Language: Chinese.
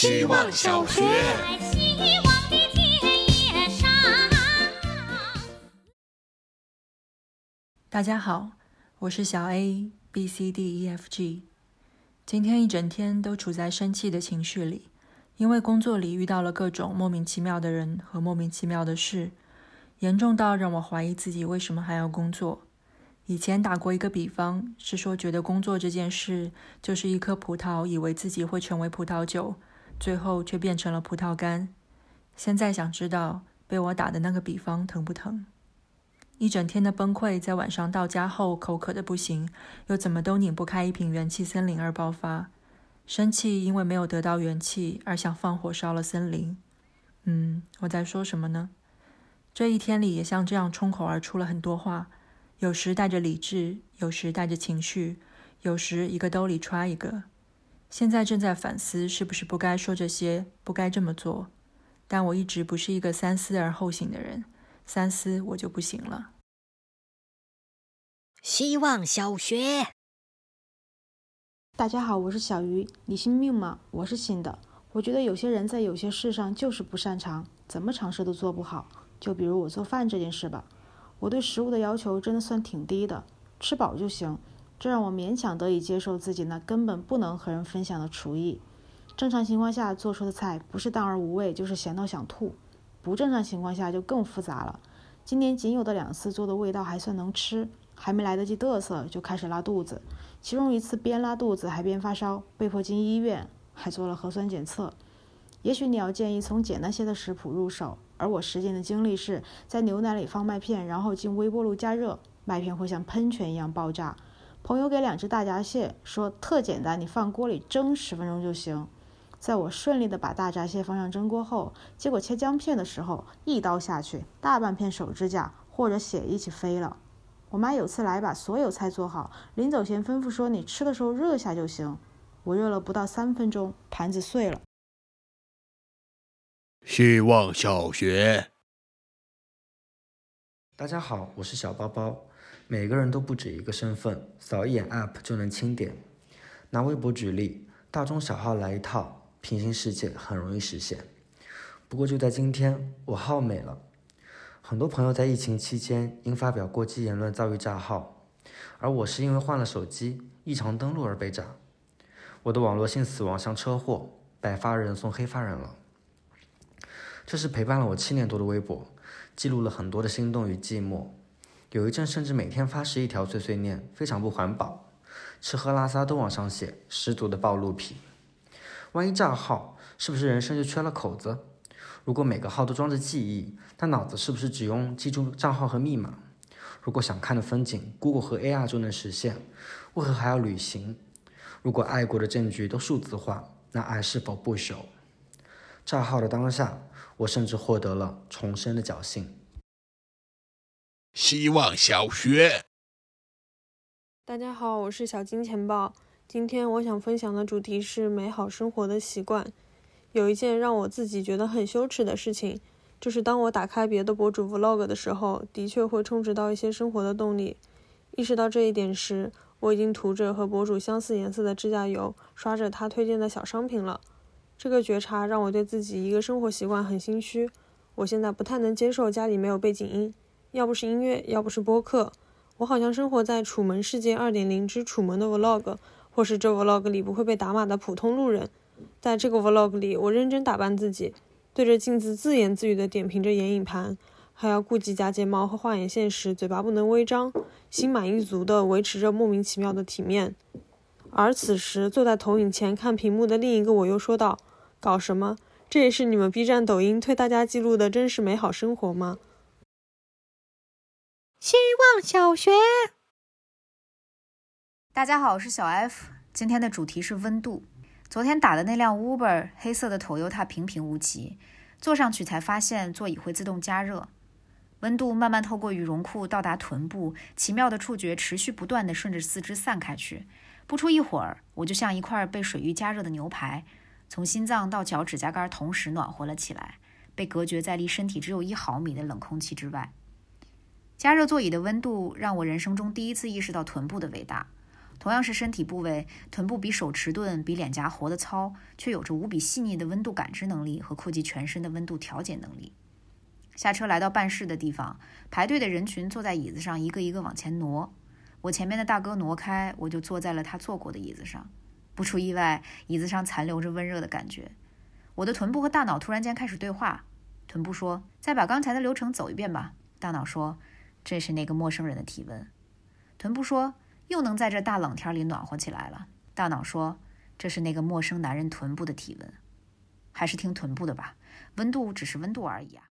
希望小学。希望的田野上。大家好，我是小 A B C D E F G。今天一整天都处在生气的情绪里，因为工作里遇到了各种莫名其妙的人和莫名其妙的事，严重到让我怀疑自己为什么还要工作。以前打过一个比方，是说觉得工作这件事就是一颗葡萄，以为自己会成为葡萄酒，最后却变成了葡萄干。现在想知道被我打的那个比方疼不疼？一整天的崩溃，在晚上到家后口渴的不行，又怎么都拧不开一瓶元气森林而爆发。生气，因为没有得到元气而想放火烧了森林。嗯，我在说什么呢？这一天里也像这样冲口而出了很多话，有时带着理智，有时带着情绪，有时一个兜里揣一个。现在正在反思是不是不该说这些，不该这么做。但我一直不是一个三思而后行的人，三思我就不行了。希望小学。大家好，我是小鱼。你信命吗？我是信的。我觉得有些人在有些事上就是不擅长，怎么尝试都做不好。就比如我做饭这件事吧，我对食物的要求真的算挺低的，吃饱就行。这让我勉强得以接受自己那根本不能和人分享的厨艺。正常情况下做出的菜不是淡而无味，就是咸到想吐。不正常情况下就更复杂了。今年仅有的两次做的味道还算能吃，还没来得及嘚瑟就开始拉肚子。其中一次边拉肚子还边发烧，被迫进医院，还做了核酸检测。也许你要建议从简单些的食谱入手，而我实践的经历是在牛奶里放麦片，然后进微波炉加热，麦片会像喷泉一样爆炸。朋友给两只大闸蟹，说特简单，你放锅里蒸十分钟就行。在我顺利的把大闸蟹放上蒸锅后，结果切姜片的时候，一刀下去，大半片手指甲或者血一起飞了。我妈有次来把所有菜做好，临走前吩咐说：“你吃的时候热下就行。”我热了不到三分钟，盘子碎了。希望小学。大家好，我是小包包。每个人都不止一个身份，扫一眼 App 就能清点。拿微博举例，大中小号来一套，平行世界很容易实现。不过就在今天，我号没了。很多朋友在疫情期间因发表过激言论遭遇炸号，而我是因为换了手机异常登录而被炸。我的网络性死亡像车祸，白发人送黑发人了。这是陪伴了我七年多的微博，记录了很多的心动与寂寞。有一阵甚至每天发十一条碎碎念，非常不环保，吃喝拉撒都往上写，十足的暴露癖。万一炸号，是不是人生就缺了口子？如果每个号都装着记忆，那脑子是不是只用记住账号和密码？如果想看的风景，Google 和 AR 就能实现，为何还要旅行？如果爱过的证据都数字化，那爱是否不朽？炸号的当下，我甚至获得了重生的侥幸。希望小学。大家好，我是小金钱豹。今天我想分享的主题是美好生活的习惯。有一件让我自己觉得很羞耻的事情，就是当我打开别的博主 vlog 的时候，的确会充值到一些生活的动力。意识到这一点时，我已经涂着和博主相似颜色的指甲油，刷着他推荐的小商品了。这个觉察让我对自己一个生活习惯很心虚。我现在不太能接受家里没有背景音，要不是音乐，要不是播客，我好像生活在《楚门世界2.0之楚门的 vlog》，或是这 vlog 里不会被打码的普通路人。在这个 vlog 里，我认真打扮自己，对着镜子自言自语地点评着眼影盘，还要顾及假睫毛和画眼线时嘴巴不能微张，心满意足地维持着莫名其妙的体面。而此时坐在投影前看屏幕的另一个我又说道：“搞什么？这也是你们 B 站、抖音推大家记录的真实美好生活吗？”希望小学。大家好，我是小 F，今天的主题是温度。昨天打的那辆 Uber 黑色的 Toyota 平平无奇，坐上去才发现座椅会自动加热，温度慢慢透过羽绒裤到达臀部，奇妙的触觉持续不断地顺着四肢散开去。不出一会儿，我就像一块被水浴加热的牛排，从心脏到脚趾甲盖同时暖和了起来，被隔绝在离身体只有一毫米的冷空气之外。加热座椅的温度让我人生中第一次意识到臀部的伟大。同样是身体部位，臀部比手迟钝，比脸颊活得糙，却有着无比细腻的温度感知能力和触及全身的温度调节能力。下车来到办事的地方，排队的人群坐在椅子上，一个一个往前挪。我前面的大哥挪开，我就坐在了他坐过的椅子上。不出意外，椅子上残留着温热的感觉。我的臀部和大脑突然间开始对话。臀部说：“再把刚才的流程走一遍吧。”大脑说：“这是那个陌生人的体温。”臀部说。又能在这大冷天里暖和起来了。大脑说：“这是那个陌生男人臀部的体温，还是听臀部的吧？温度只是温度而已啊。”